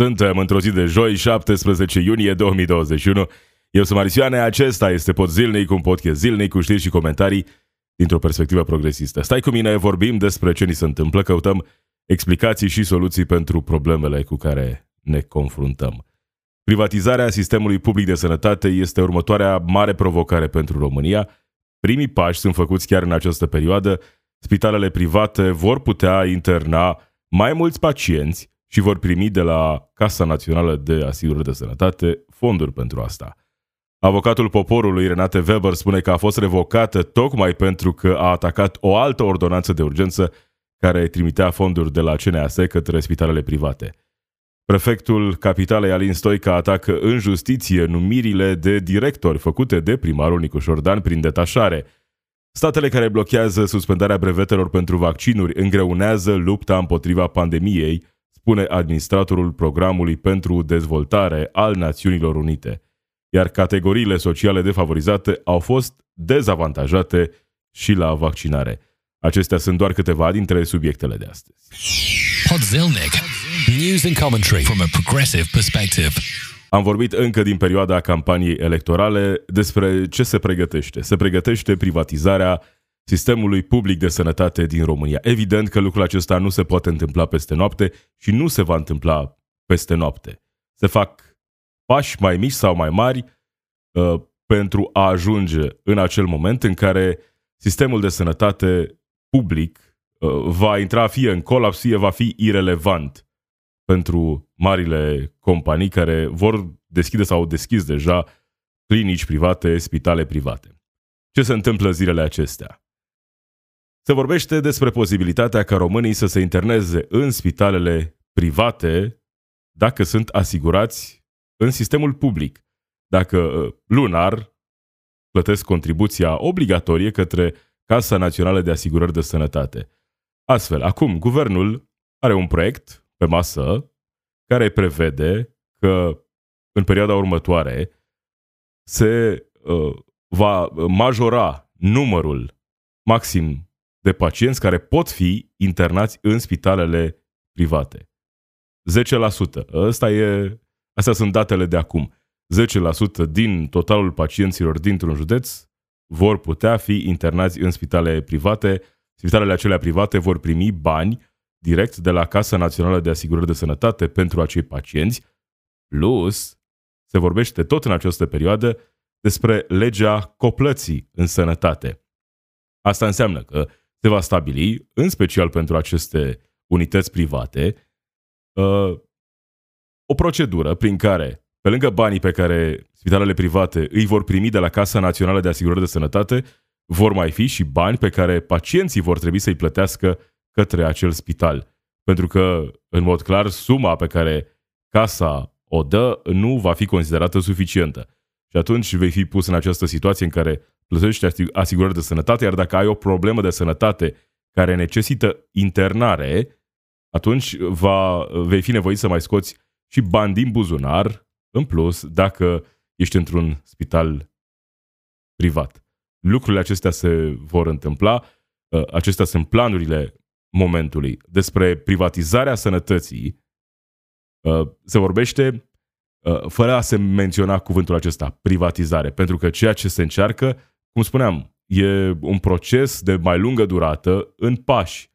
Suntem într-o zi de joi, 17 iunie 2021. Eu sunt Marisioane, acesta este Pod Zilnic, un podcast zilnic cu știri și comentarii dintr-o perspectivă progresistă. Stai cu mine, vorbim despre ce ni se întâmplă, căutăm explicații și soluții pentru problemele cu care ne confruntăm. Privatizarea sistemului public de sănătate este următoarea mare provocare pentru România. Primii pași sunt făcuți chiar în această perioadă. Spitalele private vor putea interna mai mulți pacienți și vor primi de la Casa Națională de Asigurări de Sănătate fonduri pentru asta. Avocatul poporului Renate Weber spune că a fost revocată tocmai pentru că a atacat o altă ordonanță de urgență care trimitea fonduri de la CNAS către spitalele private. Prefectul capitalei Alin Stoica atacă în justiție numirile de directori făcute de primarul Nicuș Șordan prin detașare. Statele care blochează suspendarea brevetelor pentru vaccinuri îngreunează lupta împotriva pandemiei, spune administratorul programului pentru dezvoltare al Națiunilor Unite. Iar categoriile sociale defavorizate au fost dezavantajate și la vaccinare. Acestea sunt doar câteva dintre subiectele de astăzi. Podzilnic. News and commentary from a progressive perspective. Am vorbit încă din perioada campaniei electorale despre ce se pregătește. Se pregătește privatizarea sistemului public de sănătate din România. Evident că lucrul acesta nu se poate întâmpla peste noapte și nu se va întâmpla peste noapte. Se fac pași mai mici sau mai mari uh, pentru a ajunge în acel moment în care sistemul de sănătate public uh, va intra fie în colaps, fie va fi irelevant pentru marile companii care vor deschide sau au deschis deja clinici private, spitale private. Ce se întâmplă zilele acestea? Se vorbește despre posibilitatea ca românii să se interneze în spitalele private dacă sunt asigurați în sistemul public. Dacă uh, lunar plătesc contribuția obligatorie către Casa Națională de Asigurări de Sănătate. Astfel, acum, guvernul are un proiect pe masă care prevede că în perioada următoare se uh, va majora numărul maxim de pacienți care pot fi internați în spitalele private. 10%. Asta e, astea sunt datele de acum. 10% din totalul pacienților dintr-un județ vor putea fi internați în spitale private. Spitalele acelea private vor primi bani direct de la Casa Națională de Asigurări de Sănătate pentru acei pacienți, plus se vorbește tot în această perioadă despre legea coplății în sănătate. Asta înseamnă că se va stabili, în special pentru aceste unități private, uh, o procedură prin care, pe lângă banii pe care spitalele private îi vor primi de la Casa Națională de Asigurări de Sănătate, vor mai fi și bani pe care pacienții vor trebui să-i plătească către acel spital. Pentru că, în mod clar, suma pe care casa o dă nu va fi considerată suficientă. Și atunci vei fi pus în această situație în care plătești asigurări de sănătate, iar dacă ai o problemă de sănătate care necesită internare, atunci va, vei fi nevoit să mai scoți și bani din buzunar, în plus, dacă ești într-un spital privat. Lucrurile acestea se vor întâmpla, ă, acestea sunt planurile momentului. Despre privatizarea sănătății ă, se vorbește ă, fără a se menționa cuvântul acesta, privatizare, pentru că ceea ce se încearcă cum spuneam, e un proces de mai lungă durată în pași.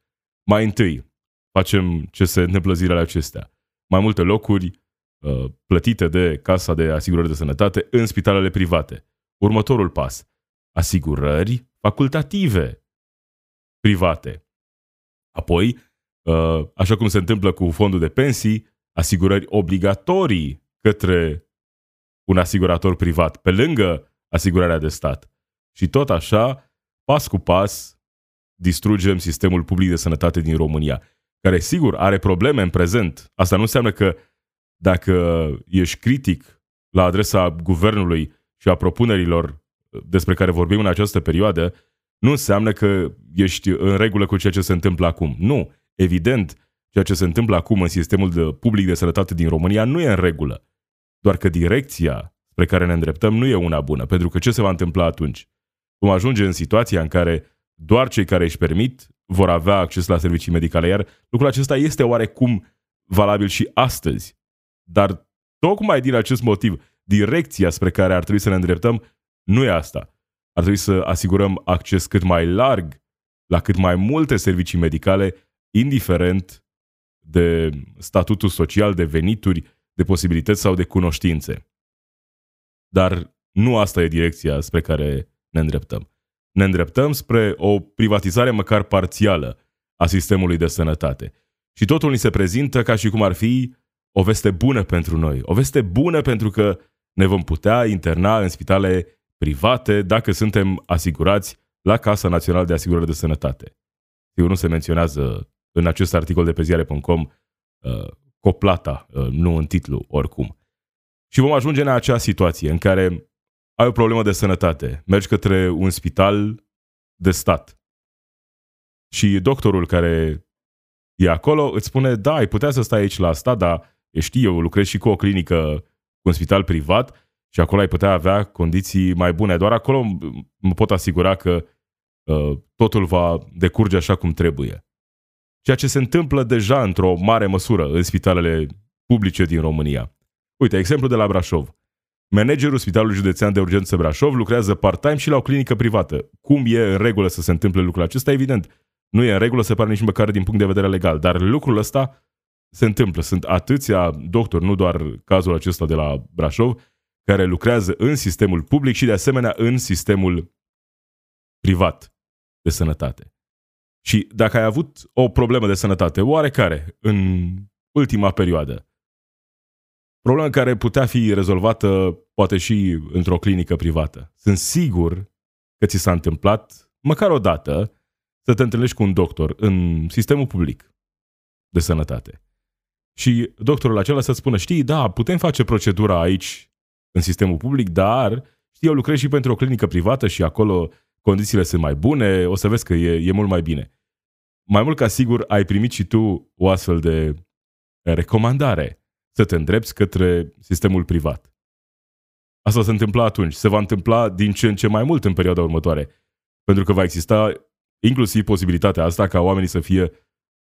Mai întâi facem ce se întâmplă zilele acestea. Mai multe locuri uh, plătite de Casa de Asigurări de Sănătate în spitalele private. Următorul pas. Asigurări facultative private. Apoi, uh, așa cum se întâmplă cu fondul de pensii, asigurări obligatorii către un asigurator privat, pe lângă asigurarea de stat. Și tot așa, pas cu pas, distrugem sistemul public de sănătate din România, care sigur are probleme în prezent. Asta nu înseamnă că dacă ești critic la adresa guvernului și a propunerilor despre care vorbim în această perioadă, nu înseamnă că ești în regulă cu ceea ce se întâmplă acum. Nu. Evident, ceea ce se întâmplă acum în sistemul de public de sănătate din România nu e în regulă. Doar că direcția spre care ne îndreptăm nu e una bună, pentru că ce se va întâmpla atunci? Vom ajunge în situația în care doar cei care își permit vor avea acces la servicii medicale, iar lucrul acesta este oarecum valabil și astăzi. Dar tocmai din acest motiv, direcția spre care ar trebui să ne îndreptăm nu e asta. Ar trebui să asigurăm acces cât mai larg la cât mai multe servicii medicale, indiferent de statutul social, de venituri, de posibilități sau de cunoștințe. Dar nu asta e direcția spre care ne îndreptăm. Ne îndreptăm spre o privatizare măcar parțială a sistemului de sănătate. Și totul ni se prezintă ca și cum ar fi o veste bună pentru noi. O veste bună pentru că ne vom putea interna în spitale private dacă suntem asigurați la Casa Națională de Asigurări de Sănătate. Sigur, nu se menționează în acest articol de pe ziare.com uh, coplata, uh, nu în titlu, oricum. Și vom ajunge în acea situație în care ai o problemă de sănătate, mergi către un spital de stat și doctorul care e acolo îți spune, da, ai putea să stai aici la stat, dar știi, eu lucrez și cu o clinică, cu un spital privat și acolo ai putea avea condiții mai bune. Doar acolo mă pot asigura că uh, totul va decurge așa cum trebuie. Ceea ce se întâmplă deja într-o mare măsură în spitalele publice din România. Uite, exemplu de la Brașov. Managerul Spitalului Județean de Urgență Brașov lucrează part-time și la o clinică privată. Cum e în regulă să se întâmple lucrul acesta? Evident, nu e în regulă, se pare nici măcar din punct de vedere legal, dar lucrul ăsta se întâmplă. Sunt atâția doctori, nu doar cazul acesta de la Brașov, care lucrează în sistemul public și de asemenea în sistemul privat de sănătate. Și dacă ai avut o problemă de sănătate oarecare în ultima perioadă, problemă care putea fi rezolvată poate și într-o clinică privată, sunt sigur că ți s-a întâmplat măcar o dată să te întâlnești cu un doctor în sistemul public de sănătate. Și doctorul acela să spună, știi, da, putem face procedura aici în sistemul public, dar știi, eu lucrez și pentru o clinică privată și acolo condițiile sunt mai bune, o să vezi că e, e mult mai bine. Mai mult ca sigur ai primit și tu o astfel de recomandare să te îndrepți către sistemul privat. Asta se întâmpla atunci. Se va întâmpla din ce în ce mai mult în perioada următoare. Pentru că va exista inclusiv posibilitatea asta ca oamenii să fie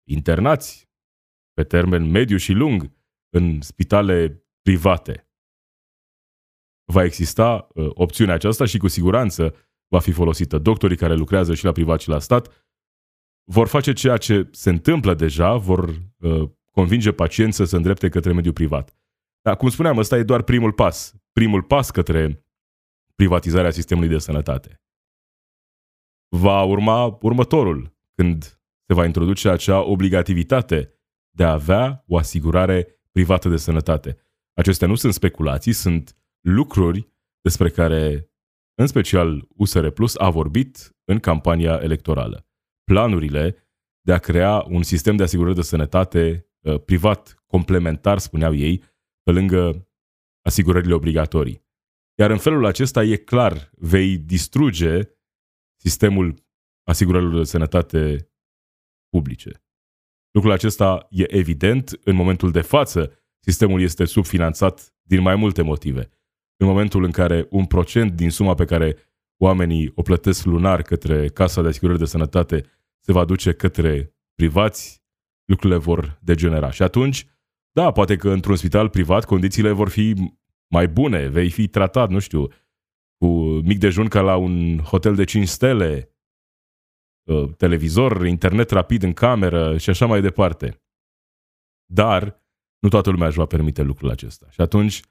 internați pe termen mediu și lung în spitale private. Va exista uh, opțiunea aceasta și cu siguranță va fi folosită. Doctorii care lucrează și la privat și la stat vor face ceea ce se întâmplă deja, vor uh, convinge pacienți să se îndrepte către mediul privat. Dar, cum spuneam, ăsta e doar primul pas. Primul pas către privatizarea sistemului de sănătate. Va urma următorul, când se va introduce acea obligativitate de a avea o asigurare privată de sănătate. Acestea nu sunt speculații, sunt lucruri despre care, în special, USR Plus a vorbit în campania electorală. Planurile de a crea un sistem de asigurări de sănătate uh, privat, complementar, spuneau ei, pe lângă asigurările obligatorii. Iar în felul acesta e clar, vei distruge sistemul asigurărilor de sănătate publice. Lucrul acesta e evident. În momentul de față, sistemul este subfinanțat din mai multe motive. În momentul în care un procent din suma pe care oamenii o plătesc lunar către Casa de Asigurări de Sănătate se va duce către privați, lucrurile vor degenera. Și atunci, da, poate că într-un spital privat condițiile vor fi mai bune, vei fi tratat, nu știu, cu mic dejun ca la un hotel de 5 stele, Uh, televizor, internet rapid în cameră și așa mai departe. Dar nu toată lumea își va permite lucrul acesta. Și atunci,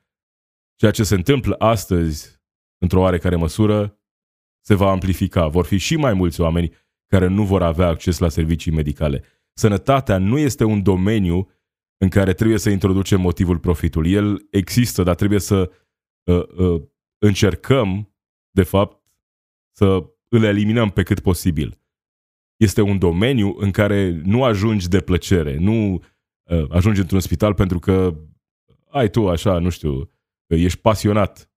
ceea ce se întâmplă astăzi, într-o oarecare măsură, se va amplifica. Vor fi și mai mulți oameni care nu vor avea acces la servicii medicale. Sănătatea nu este un domeniu în care trebuie să introducem motivul profitului. El există, dar trebuie să uh, uh, încercăm, de fapt, să îl eliminăm pe cât posibil este un domeniu în care nu ajungi de plăcere, nu uh, ajungi într-un spital pentru că ai tu așa, nu știu, ești pasionat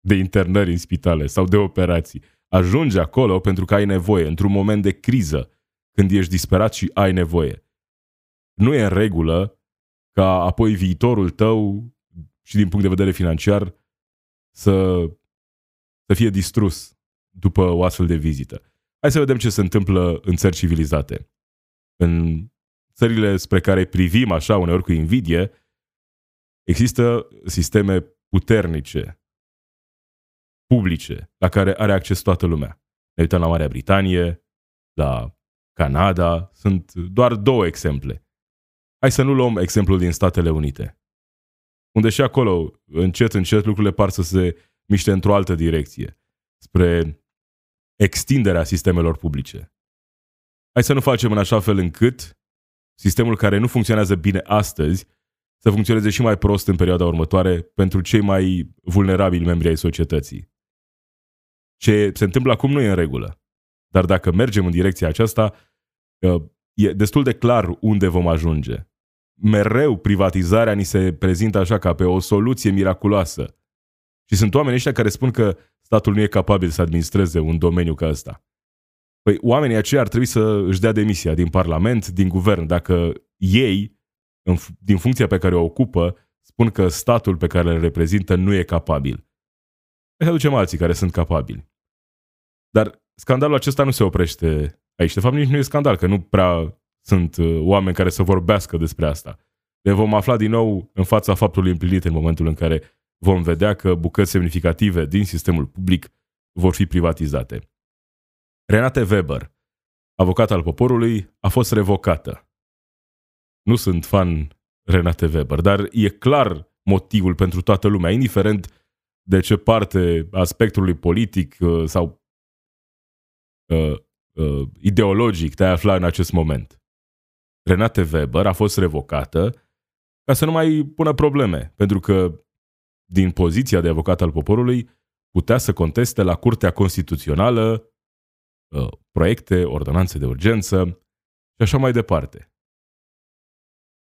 de internări în spitale sau de operații. Ajungi acolo pentru că ai nevoie, într-un moment de criză, când ești disperat și ai nevoie. Nu e în regulă ca apoi viitorul tău și din punct de vedere financiar să, să fie distrus după o astfel de vizită. Hai să vedem ce se întâmplă în țări civilizate. În țările spre care privim așa uneori cu invidie, Există sisteme puternice, publice, la care are acces toată lumea. Ne uităm la Marea Britanie, la Canada, sunt doar două exemple. Hai să nu luăm exemplul din Statele Unite, unde și acolo, încet, încet, lucrurile par să se miște într-o altă direcție, spre extinderea sistemelor publice. Hai să nu facem în așa fel încât sistemul care nu funcționează bine astăzi să funcționeze și mai prost în perioada următoare pentru cei mai vulnerabili membri ai societății. Ce se întâmplă acum nu e în regulă. Dar dacă mergem în direcția aceasta, e destul de clar unde vom ajunge. Mereu privatizarea ni se prezintă așa ca pe o soluție miraculoasă. Și sunt oameni ăștia care spun că statul nu e capabil să administreze un domeniu ca ăsta. Păi oamenii aceia ar trebui să își dea demisia din Parlament, din guvern, dacă ei, în, din funcția pe care o ocupă, spun că statul pe care îl reprezintă nu e capabil. Să aducem alții care sunt capabili. Dar scandalul acesta nu se oprește aici. De fapt, nici nu e scandal, că nu prea sunt uh, oameni care să vorbească despre asta. Ne vom afla din nou în fața faptului împlinit în momentul în care vom vedea că bucăți semnificative din sistemul public vor fi privatizate. Renate Weber, avocat al poporului, a fost revocată. Nu sunt fan Renate Weber, dar e clar motivul pentru toată lumea, indiferent de ce parte a spectrului politic uh, sau uh, uh, ideologic te-ai afla în acest moment. Renate Weber a fost revocată ca să nu mai pună probleme, pentru că din poziția de avocat al poporului putea să conteste la Curtea Constituțională uh, proiecte, ordonanțe de urgență și așa mai departe.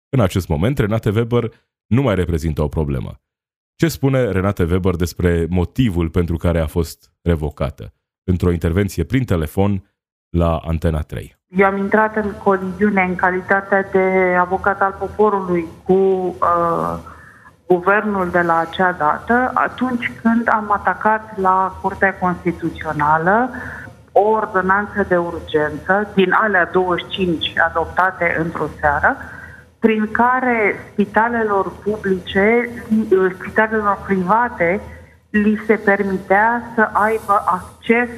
În acest moment, Renate Weber nu mai reprezintă o problemă. Ce spune Renate Weber despre motivul pentru care a fost revocată? Într-o intervenție prin telefon la Antena 3. Eu am intrat în coliziune în calitate de avocat al poporului cu uh, guvernul de la acea dată atunci când am atacat la Curtea Constituțională o ordonanță de urgență din alea 25 adoptate într-o seară, prin care spitalelor publice, spitalelor private, li se permitea să aibă acces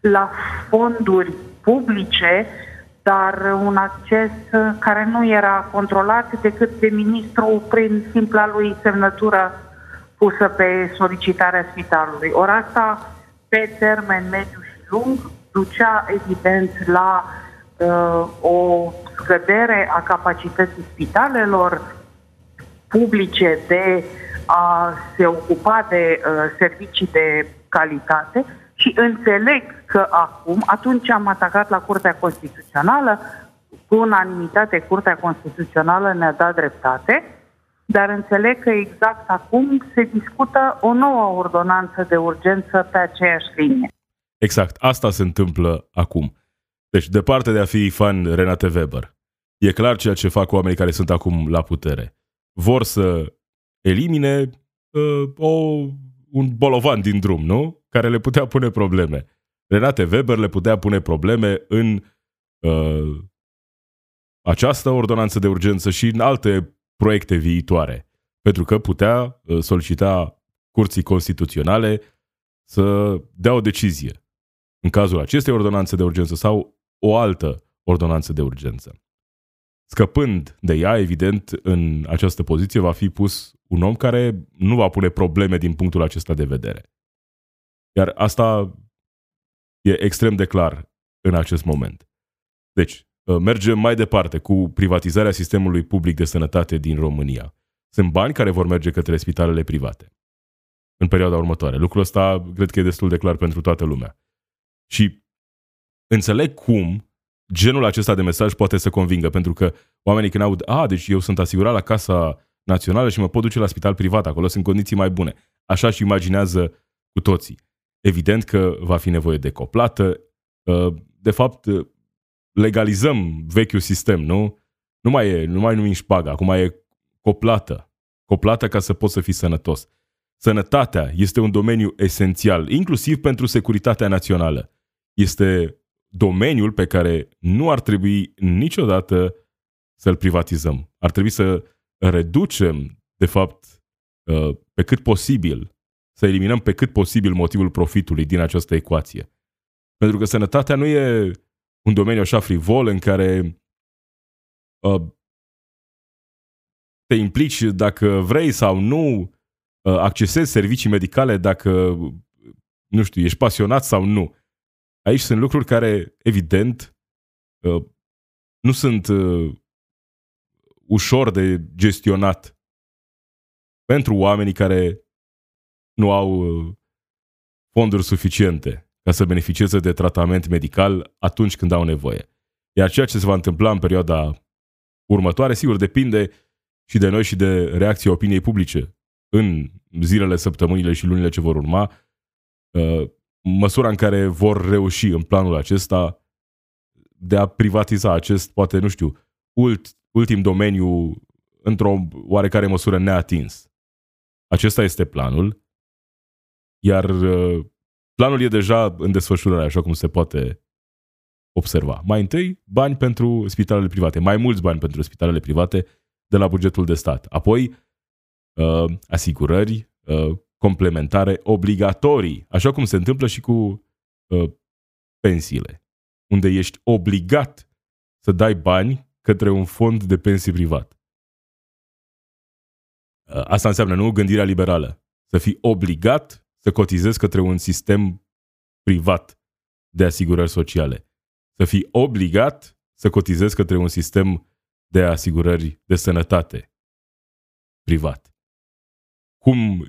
la fonduri publice, dar un acces care nu era controlat decât de ministru prin simpla lui semnătură pusă pe solicitarea spitalului. Ori asta, pe termen mediu și lung, ducea evident la uh, o scădere a capacității spitalelor publice de a se ocupa de uh, servicii de calitate și înțeleg că acum, atunci am atacat la Curtea Constituțională, cu unanimitate Curtea Constituțională ne-a dat dreptate, dar înțeleg că exact acum se discută o nouă ordonanță de urgență pe aceeași linie. Exact, asta se întâmplă acum. Deci, departe de a fi fan Renate Weber, e clar ceea ce fac oamenii care sunt acum la putere. Vor să elimine uh, o, un bolovan din drum, nu? Care le putea pune probleme. Renate Weber le putea pune probleme în uh, această ordonanță de urgență și în alte proiecte viitoare, pentru că putea uh, solicita curții constituționale să dea o decizie în cazul acestei ordonanțe de urgență sau o altă ordonanță de urgență. Scăpând de ea, evident, în această poziție va fi pus un om care nu va pune probleme din punctul acesta de vedere. Iar asta e extrem de clar în acest moment. Deci, uh, mergem mai departe cu privatizarea sistemului public de sănătate din România. Sunt bani care vor merge către spitalele private în perioada următoare. Lucrul ăsta cred că e destul de clar pentru toată lumea. Și înțeleg cum genul acesta de mesaj poate să convingă, pentru că oamenii când aud, a, deci eu sunt asigurat la Casa Națională și mă pot duce la spital privat, acolo sunt condiții mai bune. Așa și imaginează cu toții. Evident că va fi nevoie de coplată. Uh, de fapt, legalizăm vechiul sistem, nu? Nu mai e, nu mai numim șpagă, acum e coplată. Coplată ca să poți să fii sănătos. Sănătatea este un domeniu esențial, inclusiv pentru securitatea națională. Este domeniul pe care nu ar trebui niciodată să-l privatizăm. Ar trebui să reducem de fapt, uh, pe cât posibil, să eliminăm pe cât posibil motivul profitului din această ecuație. Pentru că sănătatea nu e un domeniu așa frivol în care uh, te implici dacă vrei sau nu, uh, accesezi servicii medicale dacă, nu știu, ești pasionat sau nu. Aici sunt lucruri care, evident, uh, nu sunt uh, ușor de gestionat pentru oamenii care nu au uh, fonduri suficiente ca să beneficieze de tratament medical atunci când au nevoie. Iar ceea ce se va întâmpla în perioada următoare, sigur, depinde și de noi și de reacția opiniei publice în zilele, săptămânile și lunile ce vor urma, uh, măsura în care vor reuși în planul acesta de a privatiza acest, poate, nu știu, ult, ultim domeniu într-o oarecare măsură neatins. Acesta este planul, iar uh, planul e deja în desfășurare, așa cum se poate observa. Mai întâi, bani pentru spitalele private, mai mulți bani pentru spitalele private de la bugetul de stat. Apoi, uh, asigurări uh, complementare obligatorii, așa cum se întâmplă și cu pensiile, unde ești obligat să dai bani către un fond de pensii privat. Asta înseamnă, nu, gândirea liberală. Să fii obligat să cotizezi către un sistem privat de asigurări sociale. Să fii obligat să cotizezi către un sistem de asigurări de sănătate privat. Cum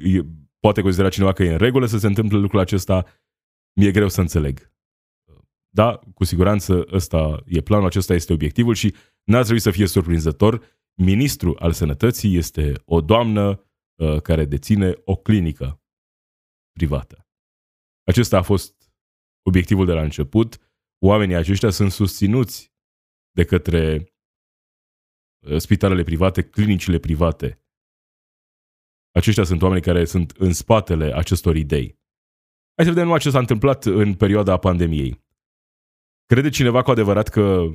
poate considera cineva că e în regulă să se întâmple lucrul acesta? Mi-e greu să înțeleg. Da, cu siguranță ăsta e planul, acesta este obiectivul și n-ar trebui să fie surprinzător. Ministrul al Sănătății este o doamnă uh, care deține o clinică privată. Acesta a fost obiectivul de la început. Oamenii aceștia sunt susținuți de către uh, spitalele private, clinicile private. Aceștia sunt oameni care sunt în spatele acestor idei. Hai să vedem numai ce s-a întâmplat în perioada pandemiei. Crede cineva cu adevărat că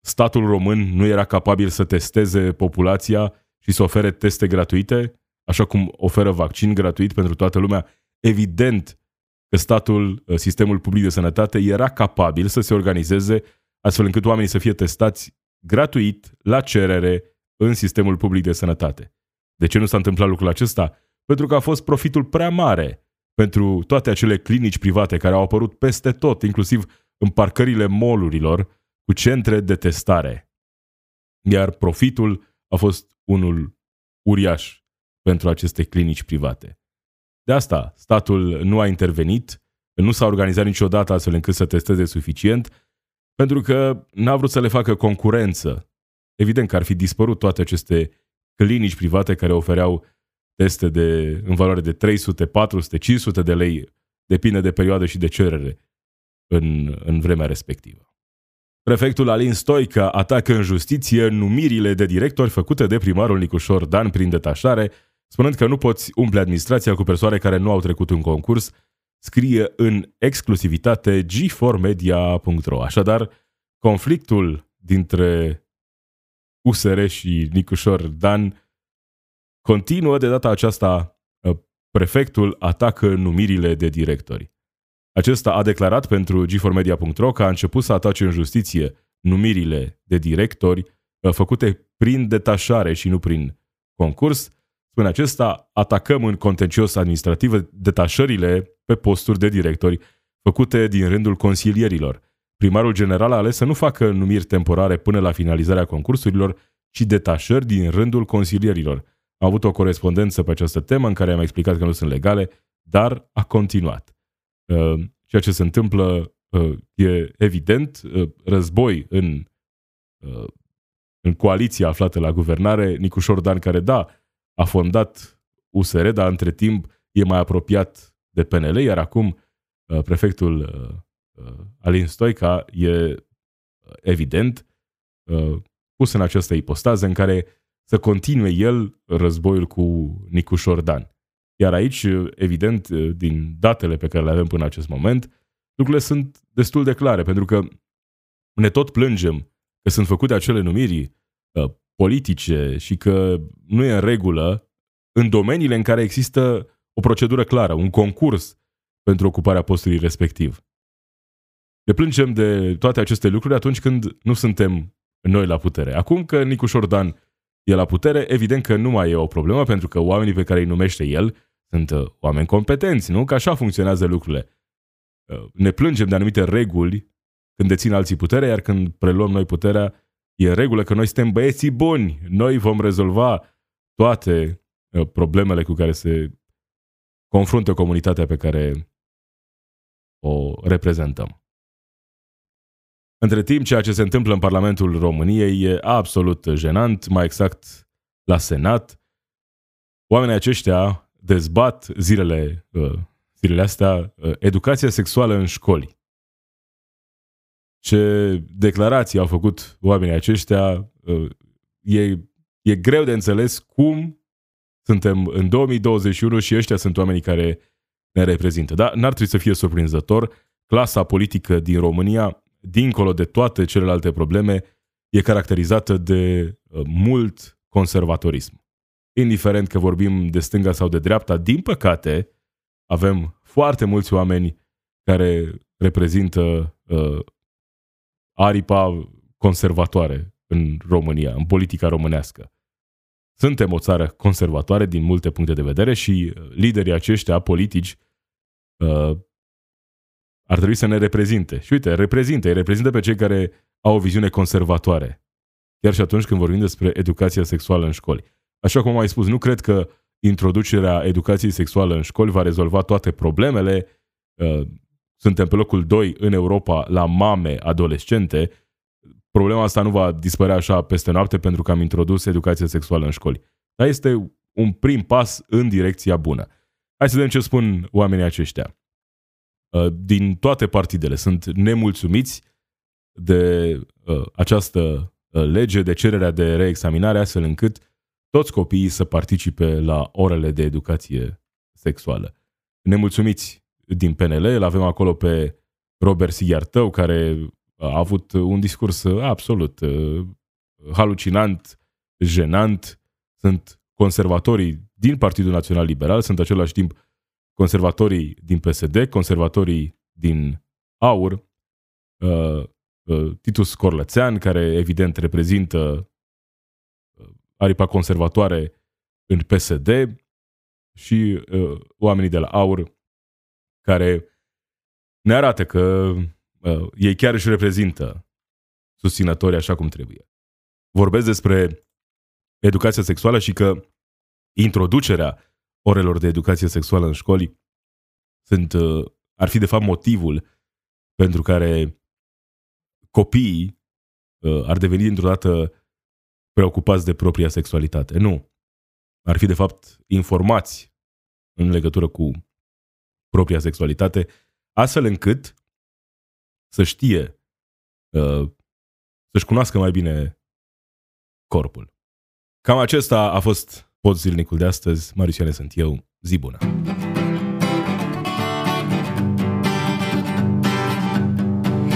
statul român nu era capabil să testeze populația și să ofere teste gratuite, așa cum oferă vaccin gratuit pentru toată lumea? Evident că statul, uh, sistemul public de sănătate era capabil să se organizeze astfel încât oamenii să fie testați gratuit, la cerere, în sistemul public de sănătate. De ce nu s-a întâmplat lucrul acesta? Pentru că a fost profitul prea mare pentru toate acele clinici private care au apărut peste tot, inclusiv în parcările molurilor cu centre de testare. Iar profitul a fost unul uriaș pentru aceste clinici private. De asta, statul nu a intervenit, nu s-a organizat niciodată astfel încât să testeze suficient, pentru că n-a vrut să le facă concurență. Evident că ar fi dispărut toate aceste clinici private care ofereau teste de, în valoare de 300, 400, 500 de lei, depinde de perioadă și de cerere în, în vremea respectivă. Prefectul Alin Stoica atacă în justiție numirile de directori făcute de primarul Nicușor Dan prin detașare, spunând că nu poți umple administrația cu persoane care nu au trecut un concurs, scrie în exclusivitate g4media.ro. Așadar, conflictul dintre USR și Nicușor Dan continuă de data aceasta prefectul atacă numirile de directori. Acesta a declarat pentru g4media.ro că a început să atace în justiție numirile de directori uh, făcute prin detașare și nu prin concurs. Spune acesta, atacăm în contencios administrativ detașările pe posturi de directori făcute din rândul consilierilor. Primarul general a ales să nu facă numiri temporare până la finalizarea concursurilor, ci detașări din rândul consilierilor. Am avut o corespondență pe această temă în care am explicat că nu sunt legale, dar a continuat. Uh, ceea ce se întâmplă uh, e evident, uh, război în, în coaliția aflată la guvernare, Nicușor Dan, care da, a fondat USR, dar între timp e mai apropiat de PNL, iar acum prefectul Alin Stoica e evident pus în această ipostază în care să continue el războiul cu Nicușor Dan. Iar aici, evident, din datele pe care le avem până în acest moment, lucrurile sunt destul de clare, pentru că ne tot plângem că sunt făcute acele numiri uh, politice și că nu e în regulă în domeniile în care există o procedură clară, un concurs pentru ocuparea postului respectiv. Ne plângem de toate aceste lucruri atunci când nu suntem noi la putere. Acum că Nicu Șordan e la putere, evident că nu mai e o problemă, pentru că oamenii pe care îi numește el sunt uh, oameni competenți, nu? Că așa funcționează lucrurile. Uh, ne plângem de anumite reguli când dețin alții puterea, iar când preluăm noi puterea, e în regulă că noi suntem băieții buni. Noi vom rezolva toate uh, problemele cu care se confruntă comunitatea pe care o reprezentăm. Între timp, ceea ce se întâmplă în Parlamentul României e absolut jenant, mai exact la Senat. Oamenii aceștia dezbat zilele, uh, zilele astea uh, educația sexuală în școli. Ce declarații au făcut oamenii aceștia, uh, e, e greu de înțeles cum suntem în 2021 și ăștia sunt oamenii care ne reprezintă. Dar n-ar trebui să fie surprinzător. Clasa politică din România dincolo de toate celelalte probleme, e caracterizată de uh, mult conservatorism. Indiferent că vorbim de stânga sau de dreapta, din păcate, avem foarte mulți oameni care reprezintă uh, aripa conservatoare în România, în politica românească. Suntem o țară conservatoare din multe puncte de vedere și uh, liderii aceștia politici uh, ar trebui să ne reprezinte. Și uite, reprezintă, îi reprezintă pe cei care au o viziune conservatoare. Chiar și atunci când vorbim despre educația sexuală în școli. Așa cum am mai spus, nu cred că introducerea educației sexuale în școli va rezolva toate problemele. Uh, suntem pe locul 2 în Europa la mame adolescente. Problema asta nu va dispărea așa peste noapte pentru că am introdus educația sexuală în școli. Dar este un prim pas în direcția bună. Hai să vedem ce spun oamenii aceștia. Uh, din toate partidele sunt nemulțumiți de uh, această uh, lege, de cererea de reexaminare, astfel încât toți copiii să participe la orele de educație sexuală. Nemulțumiți din PNL, îl avem acolo pe Robert Sighiartău, care a avut un discurs absolut halucinant, jenant. Sunt conservatorii din Partidul Național Liberal, sunt același timp conservatorii din PSD, conservatorii din AUR, uh, uh, Titus Corlățean, care evident reprezintă uh, aripa conservatoare în PSD și uh, oamenii de la AUR care ne arată că uh, ei chiar își reprezintă susținătorii așa cum trebuie. Vorbesc despre educația sexuală și că introducerea orelor de educație sexuală în școli sunt, uh, ar fi de fapt motivul pentru care copiii uh, ar deveni dintr-o dată preocupați de propria sexualitate. Nu. Ar fi de fapt informați în legătură cu propria sexualitate, astfel încât să știe, uh, să-și cunoască mai bine corpul. Cam acesta a fost Pod zilnicul de astăzi, Marisioane sunt eu, zi bună!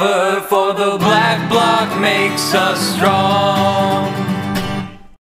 for the black block makes us strong.